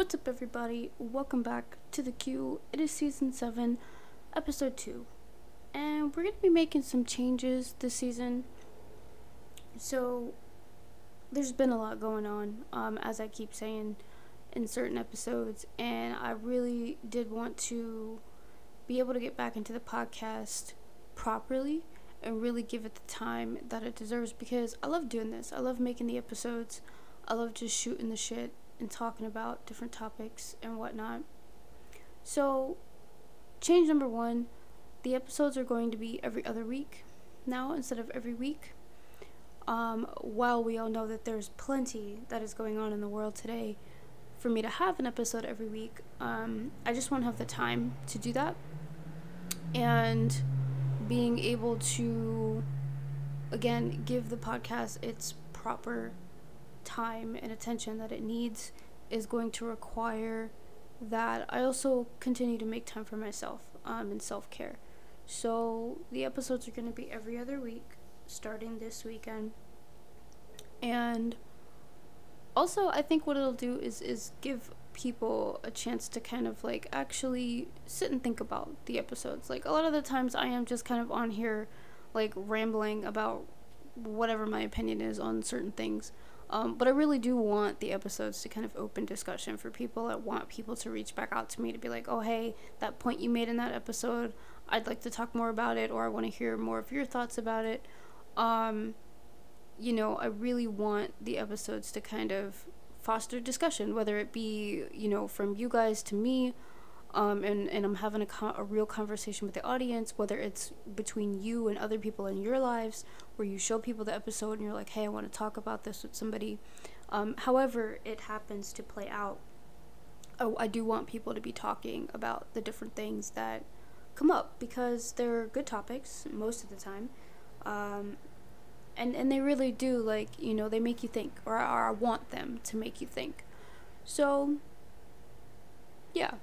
What's up, everybody? Welcome back to the Q. It is season 7, episode 2. And we're going to be making some changes this season. So, there's been a lot going on, um, as I keep saying in certain episodes. And I really did want to be able to get back into the podcast properly and really give it the time that it deserves because I love doing this. I love making the episodes. I love just shooting the shit and talking about different topics and whatnot. So, change number one the episodes are going to be every other week now instead of every week. Um, while we all know that there's plenty that is going on in the world today, for me to have an episode every week, um, I just won't have the time to do that. And being able to, again, give the podcast its proper time and attention that it needs is going to require that I also continue to make time for myself um, and self care. So the episodes are going to be every other week, starting this weekend. And also, I think what it'll do is is give people a chance to kind of like actually sit and think about the episodes. Like a lot of the times, I am just kind of on here, like rambling about whatever my opinion is on certain things. Um, but I really do want the episodes to kind of open discussion for people. I want people to reach back out to me to be like, oh, hey, that point you made in that episode, I'd like to talk more about it, or I want to hear more of your thoughts about it. Um, you know, I really want the episodes to kind of foster discussion, whether it be, you know, from you guys to me um, and, and I'm having a, co- a real conversation with the audience, whether it's between you and other people in your lives, where you show people the episode and you're like, hey, I want to talk about this with somebody. Um, however, it happens to play out. I, I do want people to be talking about the different things that come up because they're good topics most of the time. Um, and, and they really do, like, you know, they make you think, or, or I want them to make you think. So, yeah.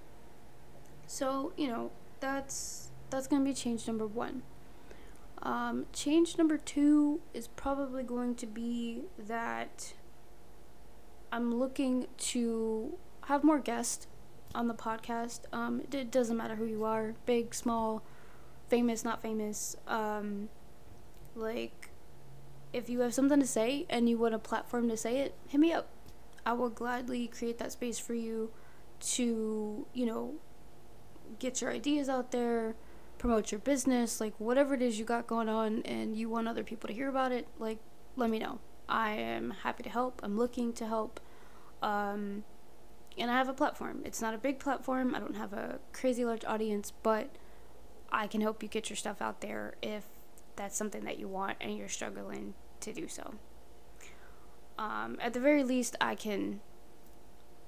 So, you know, that's that's going to be change number 1. Um, change number 2 is probably going to be that I'm looking to have more guests on the podcast. Um, it, doesn't matter who you are, big, small, famous, not famous. Um, like, if you have something to say and you want a platform to say it, hit me up. I will gladly create that space for you to, you know, get your ideas out there, promote your business, like whatever it is you got going on and you want other people to hear about it, like let me know. I am happy to help. I'm looking to help. Um, and I have a platform. It's not a big platform. I don't have a crazy large audience, but I can help you get your stuff out there if that's something that you want and you're struggling to do so. Um, at the very least, I can,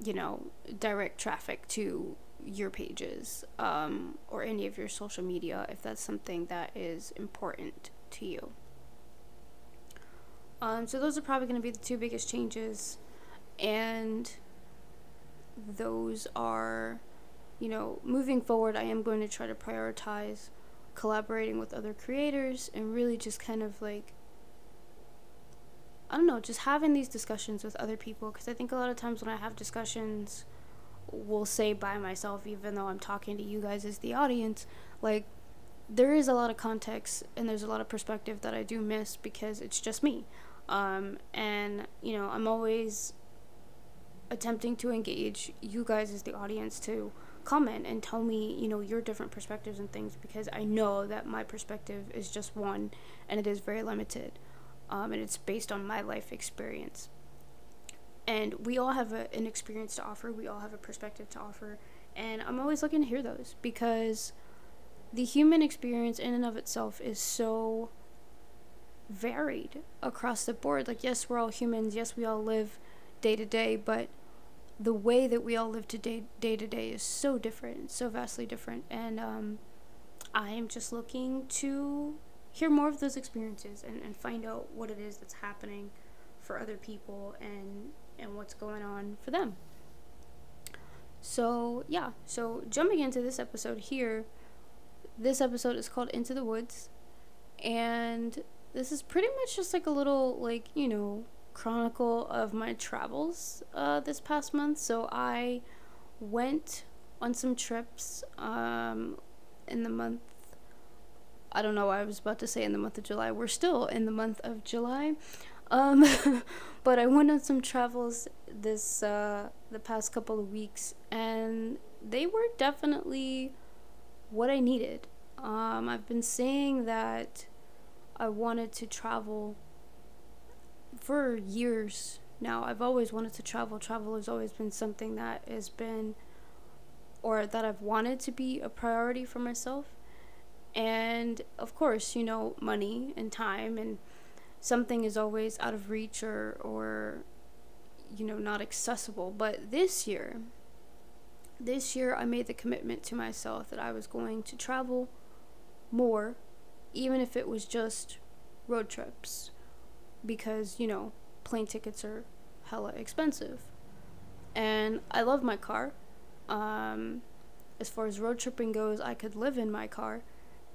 you know, direct traffic to your pages um, or any of your social media if that's something that is important to you. Um, so those are probably going to be the two biggest changes, and those are, you know, moving forward. I am going to try to prioritize collaborating with other creators and really just kind of like I don't know, just having these discussions with other people because I think a lot of times when I have discussions will say by myself, even though I'm talking to you guys as the audience, like there is a lot of context and there's a lot of perspective that I do miss because it's just me. Um, and you know, I'm always attempting to engage you guys as the audience to comment and tell me, you know, your different perspectives and things because I know that my perspective is just one and it is very limited. Um, and it's based on my life experience and we all have a, an experience to offer. We all have a perspective to offer. And i'm always looking to hear those because the human experience in and of itself is so varied across the board. Like yes we're all humans. Yes we all live day to day but the way that we all live to day, day to day is so different so vastly different. And um, I am just looking to hear more of those experiences and, and find out what it is that's happening for other people and and what's going on for them. So, yeah, so jumping into this episode here, this episode is called Into the Woods, and this is pretty much just like a little, like, you know, chronicle of my travels uh, this past month. So, I went on some trips um, in the month. I don't know I was about to say in the month of July. We're still in the month of July. Um, but I went on some travels this uh, the past couple of weeks, and they were definitely what I needed. Um, I've been saying that I wanted to travel for years now. I've always wanted to travel. Travel has always been something that has been, or that I've wanted to be a priority for myself. And of course, you know, money and time and something is always out of reach or or you know not accessible. But this year this year I made the commitment to myself that I was going to travel more even if it was just road trips because you know plane tickets are hella expensive. And I love my car. Um, as far as road tripping goes I could live in my car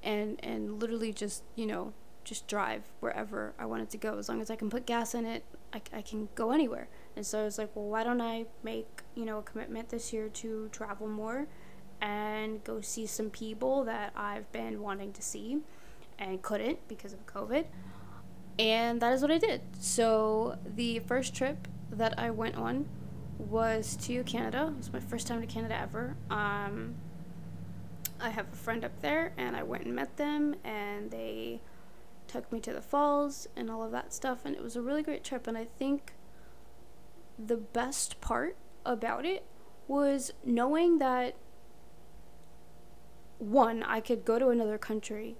and and literally just you know just drive wherever I wanted to go. As long as I can put gas in it, I, I can go anywhere. And so I was like, well, why don't I make, you know, a commitment this year to travel more and go see some people that I've been wanting to see and couldn't because of COVID. And that is what I did. So the first trip that I went on was to Canada. It was my first time to Canada ever. Um, I have a friend up there, and I went and met them, and they took me to the falls and all of that stuff and it was a really great trip and I think the best part about it was knowing that one I could go to another country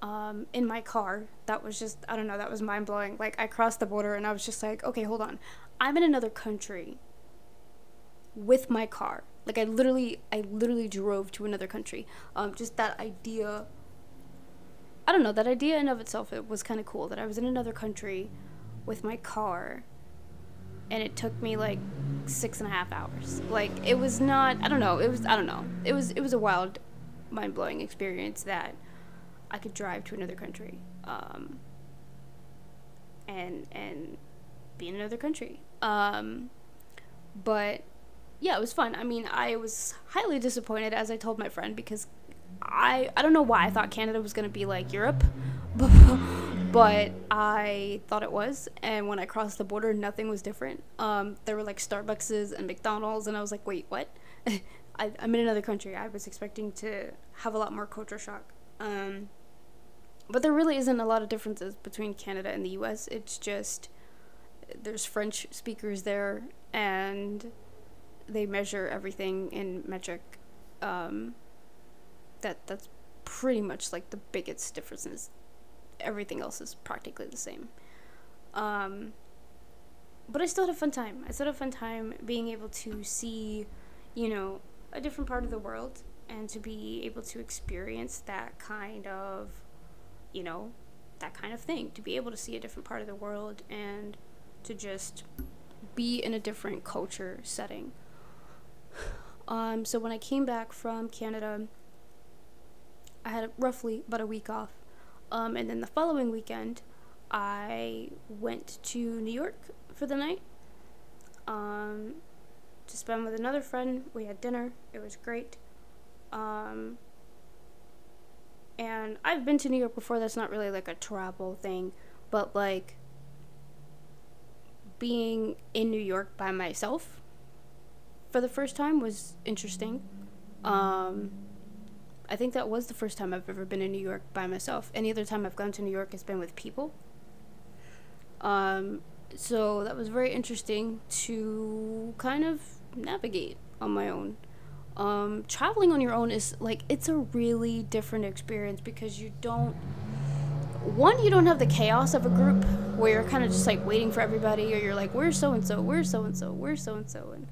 um, in my car. That was just I don't know that was mind blowing like I crossed the border and I was just like okay hold on. I'm in another country with my car. Like I literally I literally drove to another country. Um, just that idea I don't know, that idea in of itself it was kind of cool that I was in another country with my car and it took me like six and a half hours. Like it was not I don't know, it was I don't know. It was it was a wild, mind blowing experience that I could drive to another country. Um and and be in another country. Um but yeah, it was fun. I mean, I was highly disappointed as I told my friend because I I don't know why I thought Canada was gonna be like Europe, but I thought it was. And when I crossed the border, nothing was different. Um, there were like Starbuckses and McDonald's, and I was like, wait, what? I, am in another country. I was expecting to have a lot more culture shock. Um, but there really isn't a lot of differences between Canada and the U.S. It's just there's French speakers there, and they measure everything in metric. Um, that that's pretty much like the biggest differences. Everything else is practically the same. Um, but I still had a fun time. I still had a fun time being able to see, you know, a different part of the world and to be able to experience that kind of, you know, that kind of thing. To be able to see a different part of the world and to just be in a different culture setting. Um, so when I came back from Canada, I had roughly about a week off. Um, and then the following weekend, I went to New York for the night um, to spend with another friend. We had dinner. It was great. Um, and I've been to New York before. That's not really like a travel thing, but like being in New York by myself for the first time was interesting. Um, I think that was the first time I've ever been in New York by myself. Any other time I've gone to New York has been with people. Um, so that was very interesting to kind of navigate on my own. Um, traveling on your own is like it's a really different experience because you don't one you don't have the chaos of a group where you're kind of just like waiting for everybody or you're like where's so and so where's so and so where's so and so and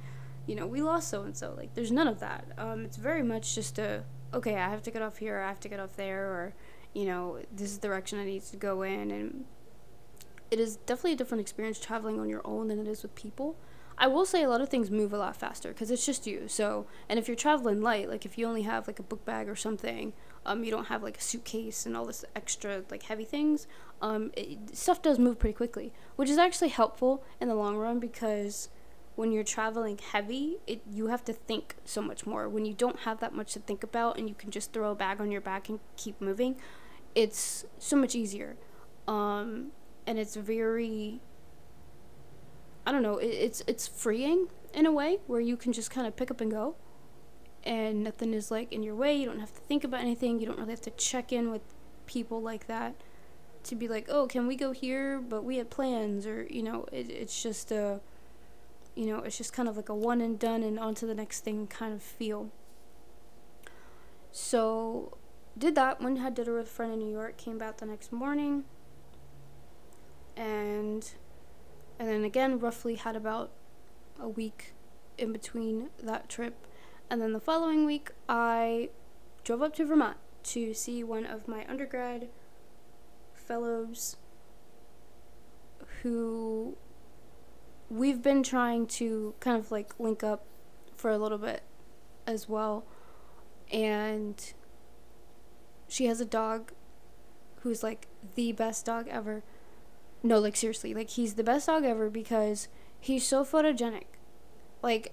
you know we lost so and so like there's none of that um, it's very much just a okay, I have to get off here, I have to get off there, or, you know, this is the direction I need to go in. And it is definitely a different experience traveling on your own than it is with people. I will say a lot of things move a lot faster because it's just you. So, and if you're traveling light, like if you only have like a book bag or something, um, you don't have like a suitcase and all this extra like heavy things, um, it, stuff does move pretty quickly, which is actually helpful in the long run because when you're traveling heavy, it you have to think so much more. When you don't have that much to think about and you can just throw a bag on your back and keep moving, it's so much easier. Um, and it's very I don't know, it, it's it's freeing in a way where you can just kind of pick up and go and nothing is like in your way. You don't have to think about anything. You don't really have to check in with people like that to be like, "Oh, can we go here?" but we had plans or, you know, it, it's just a you know, it's just kind of like a one and done and on to the next thing kind of feel. So, did that. Went had dinner with a friend in New York. Came back the next morning, and and then again, roughly had about a week in between that trip, and then the following week I drove up to Vermont to see one of my undergrad fellows who we've been trying to kind of like link up for a little bit as well. And she has a dog who's like the best dog ever. No, like seriously, like he's the best dog ever because he's so photogenic. Like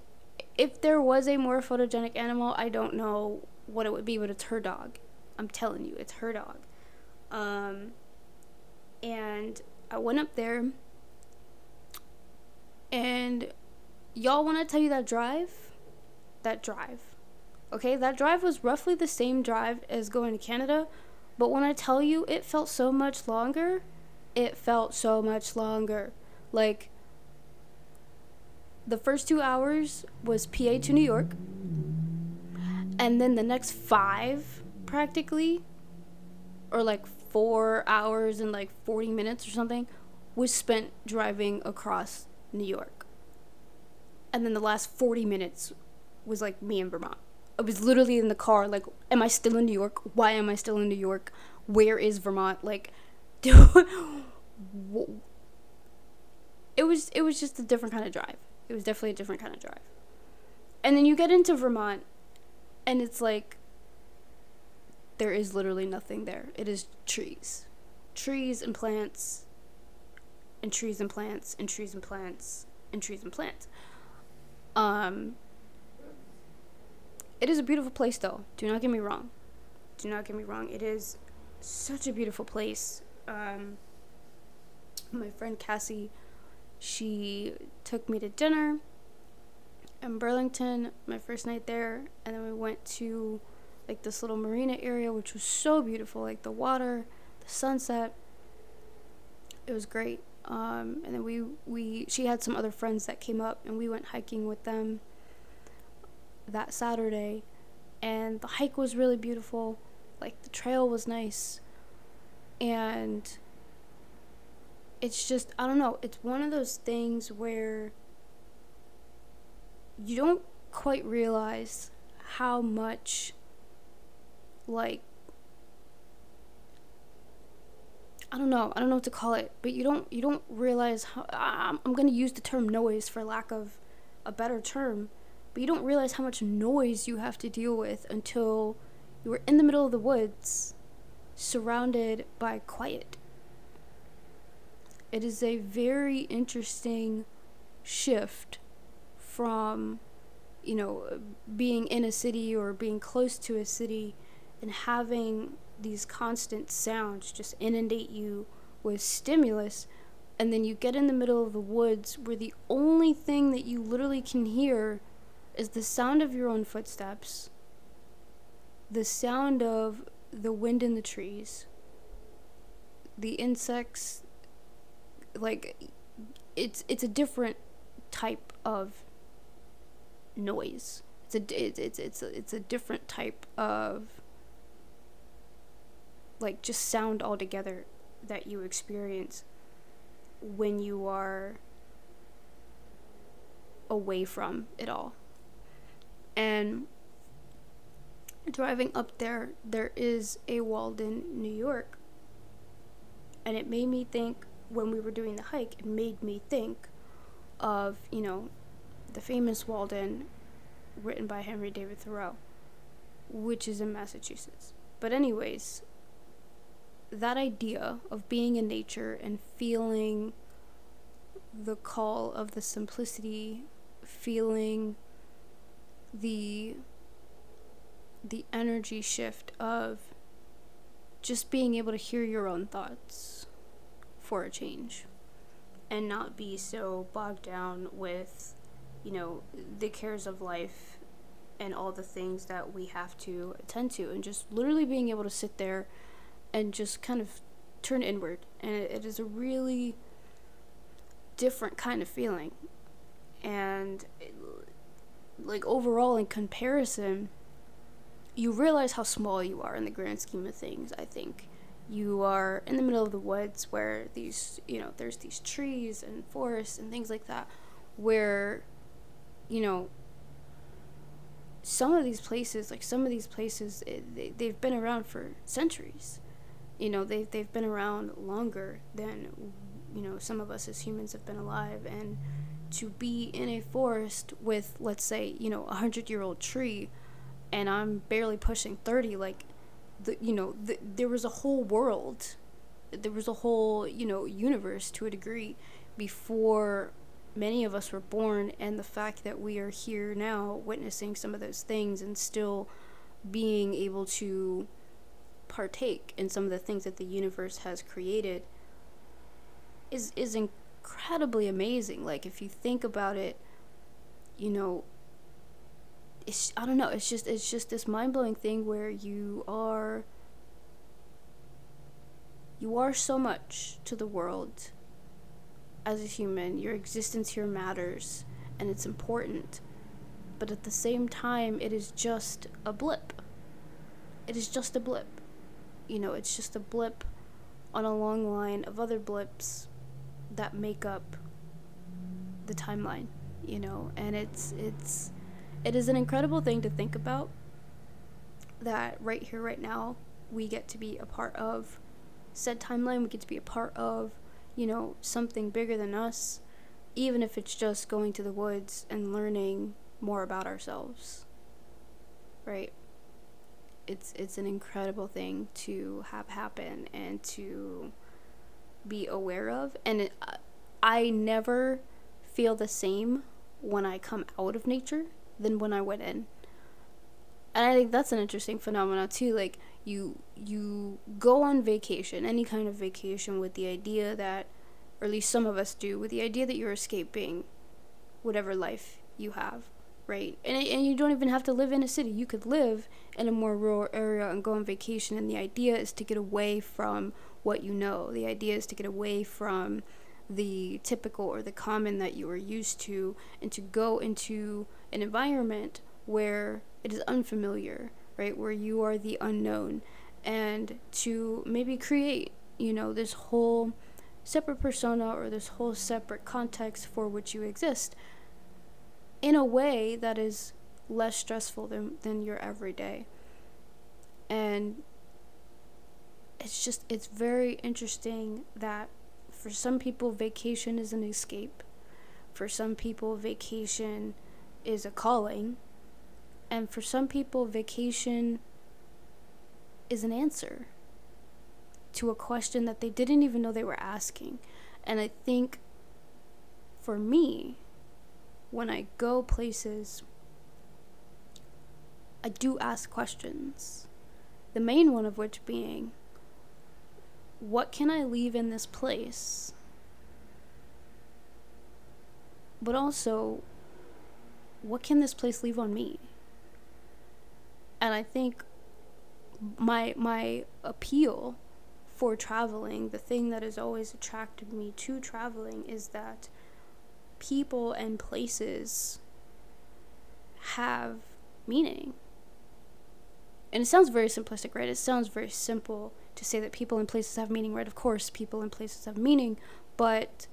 if there was a more photogenic animal, I don't know what it would be, but it's her dog. I'm telling you, it's her dog. Um, and I went up there and y'all want to tell you that drive? That drive. Okay, that drive was roughly the same drive as going to Canada, but when I tell you it felt so much longer, it felt so much longer. Like, the first two hours was PA to New York, and then the next five, practically, or like four hours and like 40 minutes or something, was spent driving across New York. And then the last 40 minutes was like me in Vermont. I was literally in the car, like, am I still in New York? Why am I still in New York? Where is Vermont? Like, it was it was just a different kind of drive. It was definitely a different kind of drive. And then you get into Vermont, and it's like there is literally nothing there. It is trees, trees and plants and trees and plants and trees and plants and trees and plants. Um, it is a beautiful place, though. Do not get me wrong. Do not get me wrong. It is such a beautiful place. Um, my friend Cassie, she took me to dinner in Burlington, my first night there, and then we went to like this little marina area, which was so beautiful, like the water, the sunset. It was great. Um, and then we we she had some other friends that came up, and we went hiking with them that Saturday, and the hike was really beautiful. Like the trail was nice, and it's just I don't know. It's one of those things where you don't quite realize how much like I don't know. I don't know what to call it, but you don't you don't realize how I'm, I'm going to use the term noise for lack of a better term, but you don't realize how much noise you have to deal with until you are in the middle of the woods surrounded by quiet. It is a very interesting shift from you know being in a city or being close to a city and having these constant sounds just inundate you with stimulus and then you get in the middle of the woods where the only thing that you literally can hear is the sound of your own footsteps the sound of the wind in the trees the insects like it's it's a different type of noise. It's a it's it's it's a, it's a different type of like just sound altogether that you experience when you are away from it all. And driving up there, there is a Walden, New York. And it made me think, when we were doing the hike, it made me think of, you know, the famous Walden written by Henry David Thoreau, which is in Massachusetts. But, anyways, that idea of being in nature and feeling the call of the simplicity, feeling the the energy shift of just being able to hear your own thoughts for a change and not be so bogged down with you know the cares of life and all the things that we have to attend to and just literally being able to sit there and just kind of turn inward. And it, it is a really different kind of feeling. And it, like overall in comparison you realize how small you are in the grand scheme of things i think. You are in the middle of the woods where these you know there's these trees and forests and things like that where you know some of these places like some of these places it, they, they've been around for centuries you know they've, they've been around longer than you know some of us as humans have been alive. And to be in a forest with let's say you know a hundred year old tree and i'm barely pushing 30 like the you know the, there was a whole world there was a whole you know universe to a degree before many of us were born. And the fact that we are here now witnessing some of those things and still being able to partake in some of the things that the universe has created is is incredibly amazing like if you think about it you know it's I don't know, it's just it's just this mind-blowing thing where you are you are so much to the world as a human. Your existence here matters and it's important. But at the same time, it is just a blip. It is just a blip. You know, it's just a blip on a long line of other blips that make up the timeline, you know, and it's it's it is an incredible thing to think about that right here, right now, we get to be a part of said timeline. We get to be a part of, you know, something bigger than us, even if it's just going to the woods and learning more about ourselves. Right? It's it's an incredible thing to have happen and to be aware of and it, I never feel the same when I come out of nature than when I went in. And I think that's an interesting phenomenon too. Like you you go on vacation, any kind of vacation with the idea that or at least some of us do, with the idea that you're escaping whatever life you have, right? And and you don't even have to live in a city. You could live in a more rural area and go on vacation and the idea is to get away from what you know. The idea is to get away from the typical or the common that you are used to and to go into an environment where it is unfamiliar, right? Where you are the unknown and to maybe create, you know, this whole separate persona or this whole separate context for which you exist in a way that is less stressful than, than your everyday. And it's just, it's very interesting that for some people, vacation is an escape. For some people, vacation is a calling. And for some people, vacation is an answer to a question that they didn't even know they were asking. And I think for me, when I go places, I do ask questions. The main one of which being, what can I leave in this place? But also, what can this place leave on me? And I think my my appeal for traveling, the thing that has always attracted me to traveling is that people and places have meaning. And it sounds very simplistic, right? It sounds very simple to say that people and places have meaning, right? Of course, people and places have meaning, but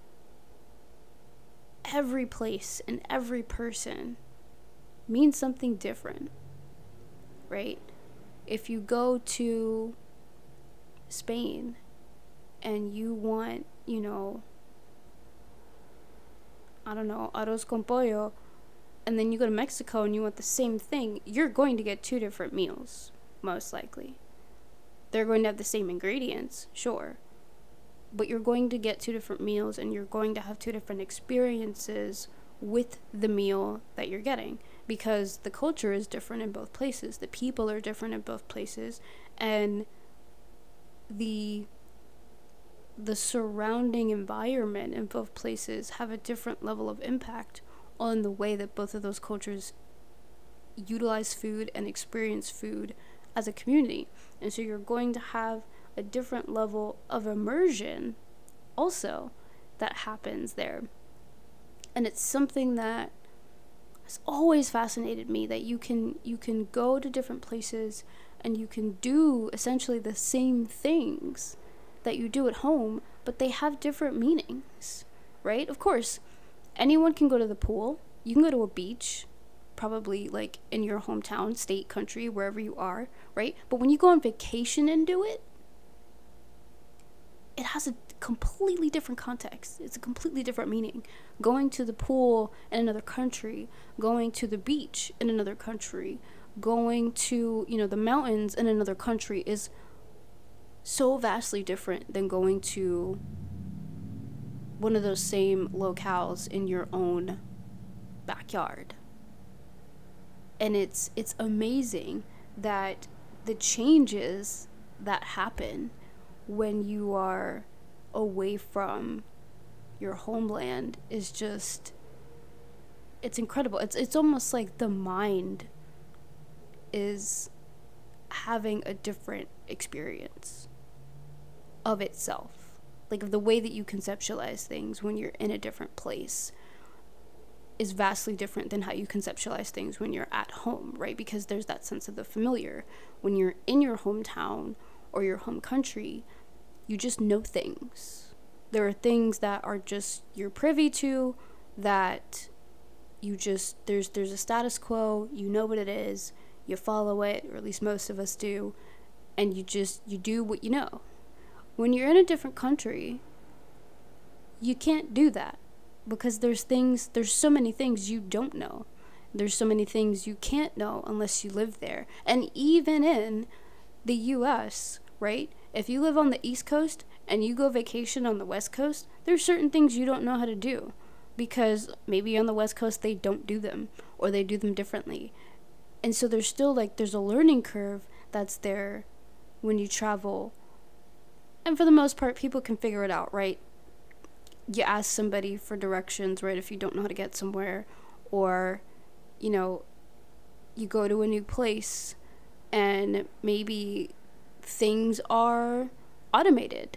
every place and every person means something different, right? if you go to Spain and you want, you know, I don't know, arroz con pollo, and then you go to Mexico and you want the same thing, you're going to get two different meals, most likely. They're going to have the same ingredients, sure. But you're going to get two different meals and you're going to have two different experiences with the meal that you're getting because the culture is different in both places. The people are different in both places and the the surrounding environment in both places have a different level of impact on the way that both of those cultures utilize food and experience food as a community. And so you're going to have a different level of immersion also that happens there. And it's something that has always fascinated me that you can you can go to different places and you can do essentially the same things that you do at home, but they have different meanings, right? Of course, anyone can go to the pool. You can go to a beach, probably like in your hometown, state, country, wherever you are, right? But when you go on vacation and do it, it has a completely different context. It's a completely different meaning. Going to the pool in another country, going to the beach in another country, going to, you know, the mountains in another country is so vastly different than going to one of those same locales in your own backyard. And it's it's amazing that the changes that happen when you are away from your homeland is just it's incredible. It's it's almost like the mind is having a different experience of itself. Like the way that you conceptualize things when you're in a different place is vastly different than how you conceptualize things when you're at home, right? Because there's that sense of the familiar. When you're in your hometown or your home country, you just know things. There are things that are just you're privy to that you just there's there's a status quo, you know what it is, you follow it, or at least most of us do, and you just you do what you know. When you're in a different country, you can't do that because there's things there's so many things you don't know. There's so many things you can't know unless you live there. And even in the US, right? If you live on the East Coast and you go vacation on the West Coast, there's certain things you don't know how to do because maybe on the West Coast they don't do them or they do them differently. And so there's still like there's a learning curve that's there when you travel. And for the most part people can figure it out, right? You ask somebody for directions, right, if you don't know how to get somewhere or you know, you go to a new place and maybe things are automated.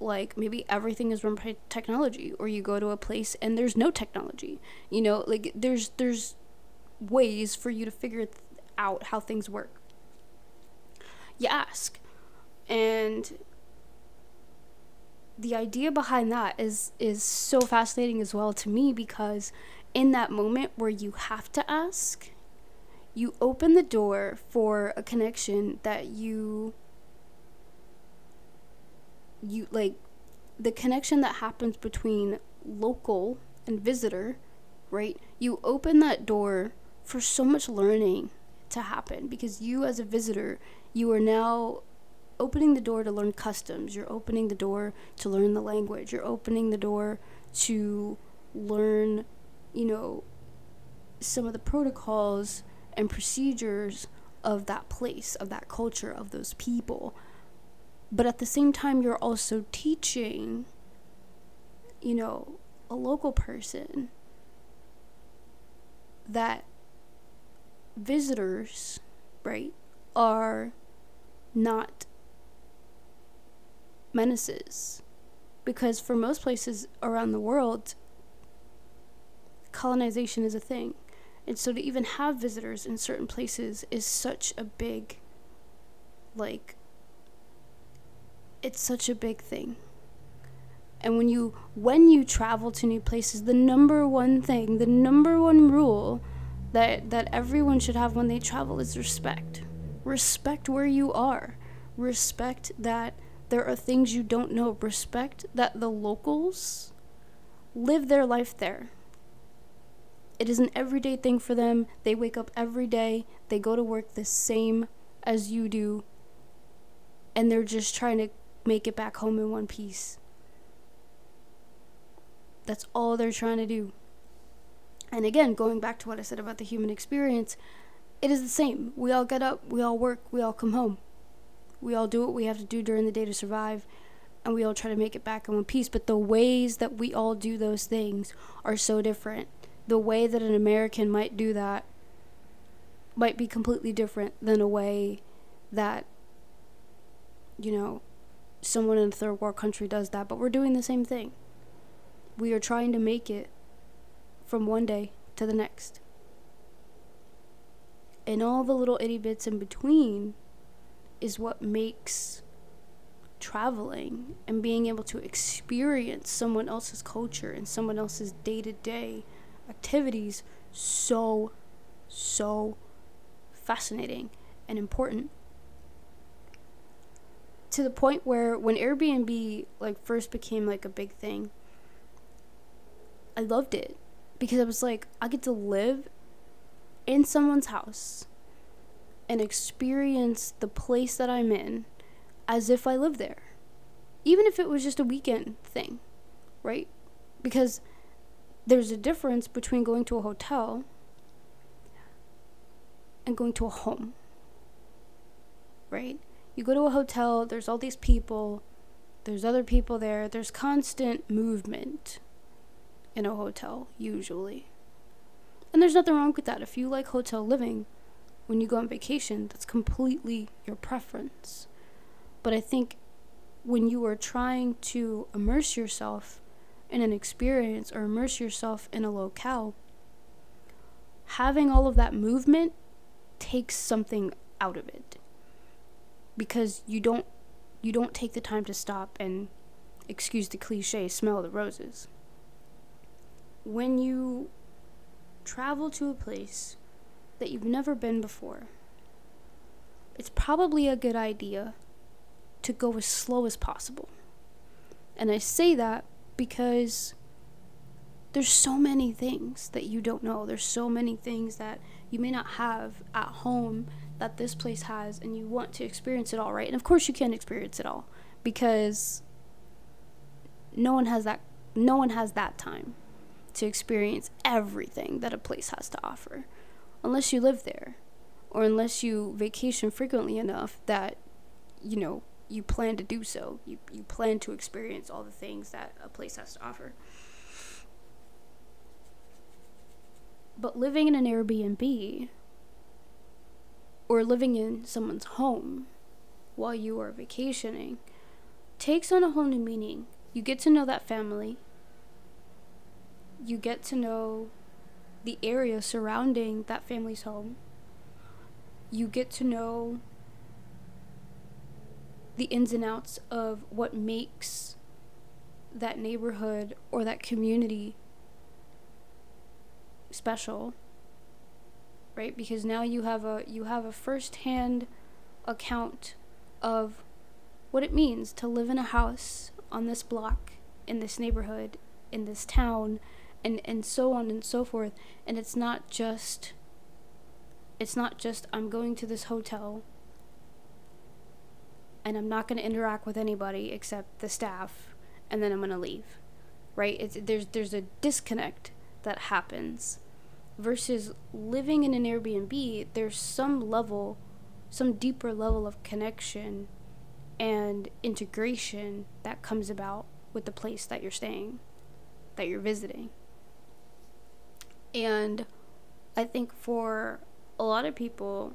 Like maybe everything is run by technology, or you go to a place and there's no technology. You know, like there's there's ways for you to figure out how things work. You ask, and the idea behind that is is so fascinating as well to me because in that moment where you have to ask you open the door for a connection that you you like the connection that happens between local and visitor, right? You open that door for so much learning to happen because you as a visitor, you are now opening the door to learn customs. You're opening the door to learn the language. You're opening the door to learn, you know, some of the protocols and procedures of that place, of that culture, of those people but at the same time you're also teaching you know a local person that visitors right are not menaces because for most places around the world colonization is a thing and so to even have visitors in certain places is such a big like it's such a big thing. And when you when you travel to new places, the number one thing, the number one rule that that everyone should have when they travel is respect. Respect where you are. Respect that there are things you don't know. Respect that the locals live their life there. It is an everyday thing for them. They wake up every day, they go to work the same as you do, and they're just trying to make it back home in one piece. That's all they're trying to do. And again, going back to what I said about the human experience, it is the same. We all get up, we all work, we all come home. We all do what we have to do during the day to survive, and we all try to make it back in one piece. But the ways that we all do those things are so different. The way that an American might do that might be completely different than a way that, you know, someone in a third world country does that. But we're doing the same thing. We are trying to make it from one day to the next. And all the little itty bits in between is what makes traveling and being able to experience someone else's culture and someone else's day to day activities so, so fascinating and important. To the point where when Airbnb like first became like a big thing, I loved it because I was like, I get to live in someone's house and experience the place that I'm in as if I live there. Even if it was just a weekend thing, right? Because there's a difference between going to a hotel and going to a home, right? You go to a hotel, there's all these people, there's other people there, there's constant movement in a hotel, usually. And there's nothing wrong with that. If you like hotel living, when you go on vacation, that's completely your preference. But I think when you are trying to immerse yourself in an experience or immerse yourself in a locale, having all of that movement takes something out of it. Because you don't you don't take the time to stop and excuse the cliche smell the roses. When you travel to a place that you've never been before, it's probably a good idea to go as slow as possible. And I say that because there's so many things that you don't know. There's so many things that you may not have at home that this place has, and you want to experience it all, right? And of course, you can't experience it all because no one has that. No one has that time to experience everything that a place has to offer unless you live there or unless you vacation frequently enough that you know you plan to do so. You, you plan to experience all the things that a place has to offer. But living in an airbnb or living in someone's home while you are vacationing takes on a whole new meaning. You get to know that family. You get to know the area surrounding that family's home. You get to know the ins and outs of what makes that neighborhood or that community special right because now you have a you have a first-hand account of what it means to live in a house on this block in this neighborhood in this town and and so on and so forth. And it's not just it's not just I'm going to this hotel and I'm not going to interact with anybody except the staff and then I'm going to leave. Right? It's there's there's a disconnect that happens versus living in an Airbnb. There's some level some deeper level of connection and integration that comes about with the place that you're staying that you're visiting and I think for a lot of people,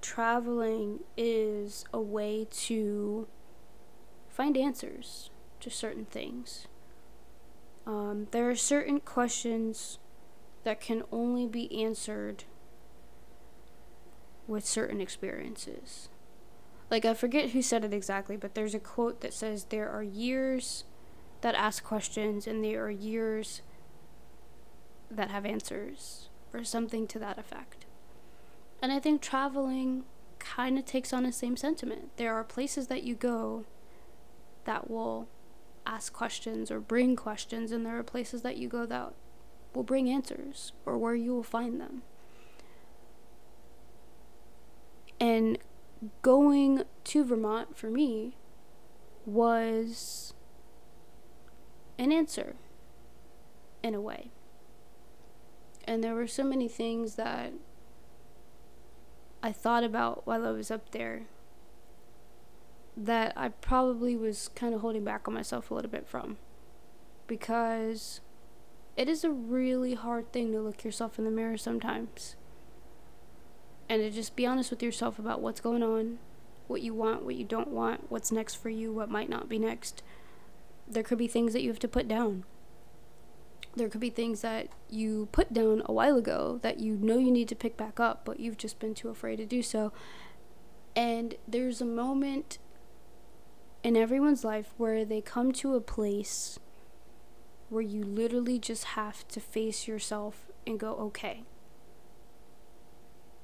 traveling is a way to find answers to certain things. Um, there are certain questions that can only be answered with certain experiences. Like, I forget who said it exactly, but there's a quote that says, There are years that ask questions, and there are years that have answers, or something to that effect. And I think traveling kind of takes on the same sentiment. There are places that you go that will ask questions or bring questions, and there are places that you go that will bring answers or where you will find them. And going to Vermont for me was an answer in a way. And there were so many things that I thought about while I was up there that I probably was kind of holding back on myself a little bit from. Because it is a really hard thing to look yourself in the mirror sometimes. And to just be honest with yourself about what's going on, what you want, what you don't want, what's next for you, what might not be next. There could be things that you have to put down. There could be things that you put down a while ago that you know you need to pick back up, but you've just been too afraid to do so. And there's a moment in everyone's life where they come to a place where you literally just have to face yourself and go, okay,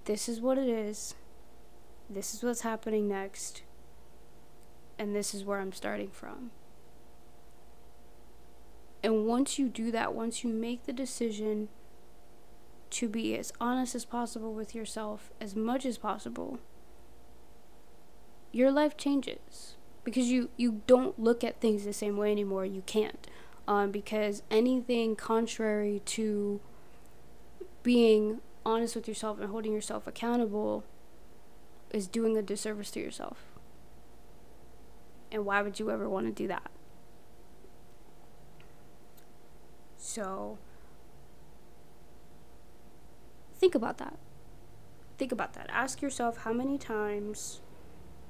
this is what it is, this is what's happening next, and this is where I'm starting from. And once you do that, once you make the decision to be as honest as possible with yourself, as much as possible, your life changes because you you don't look at things the same way anymore. You can't, um, because anything contrary to being honest with yourself and holding yourself accountable is doing a disservice to yourself. And why would you ever want to do that? So think about that. Think about that. Ask yourself how many times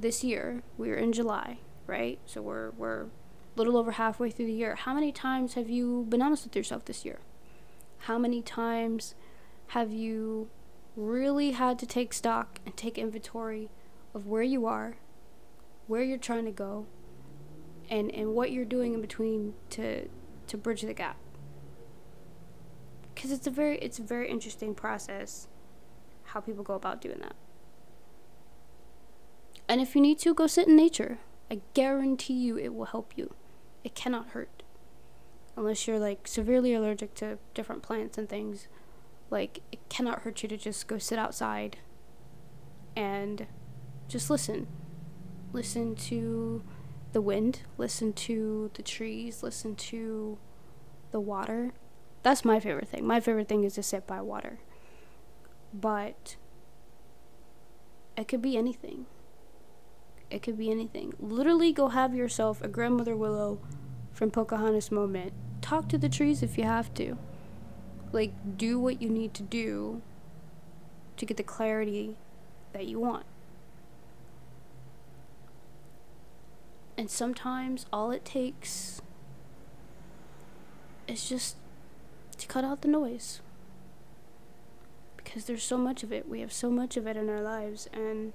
this year, we're in July, right? So we're we're a little over halfway through the year. How many times have you been honest with yourself this year? How many times have you really had to take stock and take inventory of where you are, where you're trying to go, and and what you're doing in between to to bridge the gap? Cuz it's a very it's a very interesting process how people go about doing that. And if you need to, go sit in nature. I guarantee you it will help you. It cannot hurt. Unless you're like severely allergic to different plants and things. Like, it cannot hurt you to just go sit outside and just listen. Listen to the wind, listen to the trees, listen to the water. That's my favorite thing. My favorite thing is to sit by water. But it could be anything. It could be anything. Literally go have yourself a grandmother willow from Pocahontas moment. Talk to the trees if you have to. Like, do what you need to do to get the clarity that you want. And sometimes all it takes is just to cut out the noise. Because there's so much of it. We have so much of it in our lives, and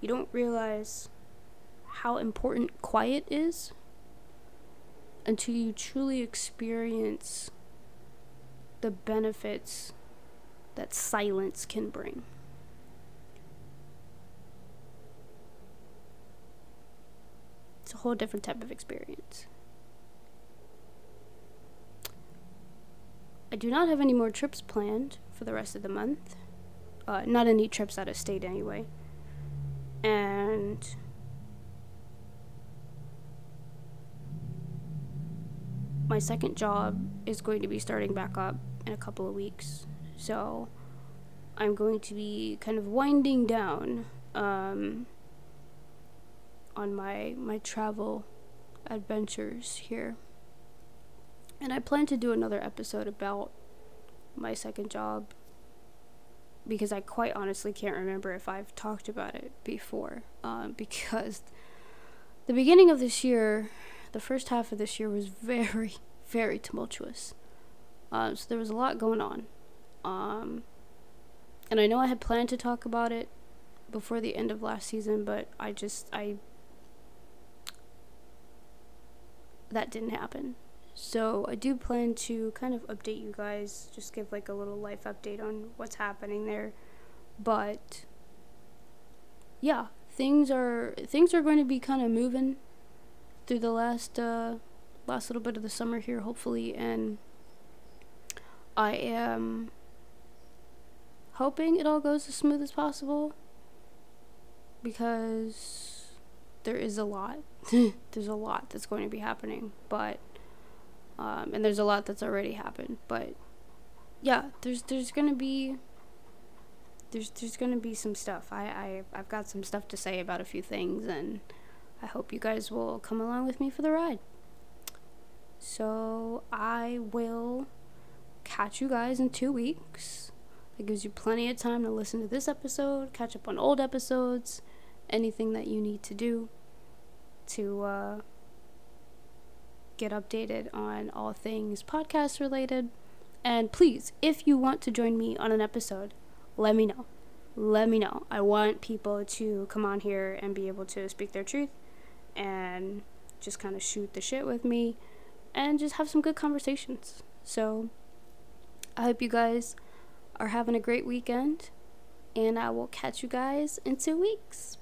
you don't realize how important quiet is until you truly experience the benefits that silence can bring. It's a whole different type of experience. I do not have any more trips planned for the rest of the month. Uh, not any trips out of state, anyway. And my second job is going to be starting back up in a couple of weeks. So I'm going to be kind of winding down um, on my my travel adventures here. And I plan to do another episode about my second job because I quite honestly can't remember if I've talked about it before. Um, because the beginning of this year, the first half of this year was very, very tumultuous. Uh, so there was a lot going on. Um, and I know I had planned to talk about it before the end of last season, but I just, I. That didn't happen. So I do plan to kind of update you guys, just give like a little life update on what's happening there. But yeah, things are things are going to be kind of moving through the last uh, last little bit of the summer here, hopefully, and I am hoping it all goes as smooth as possible because there is a lot. there's a lot that's going to be happening, but um, and there's a lot that's already happened, but yeah, there's there's gonna be there's there's gonna be some stuff. I, I I've got some stuff to say about a few things, and I hope you guys will come along with me for the ride. So I will catch you guys in two weeks. That gives you plenty of time to listen to this episode, catch up on old episodes, anything that you need to do to uh, get updated on all things podcast related. And please, if you want to join me on an episode, let me know. Let me know. I want people to come on here and be able to speak their truth and just kind of shoot the shit with me and just have some good conversations. So, I hope you guys are having a great weekend, and I will catch you guys in two weeks.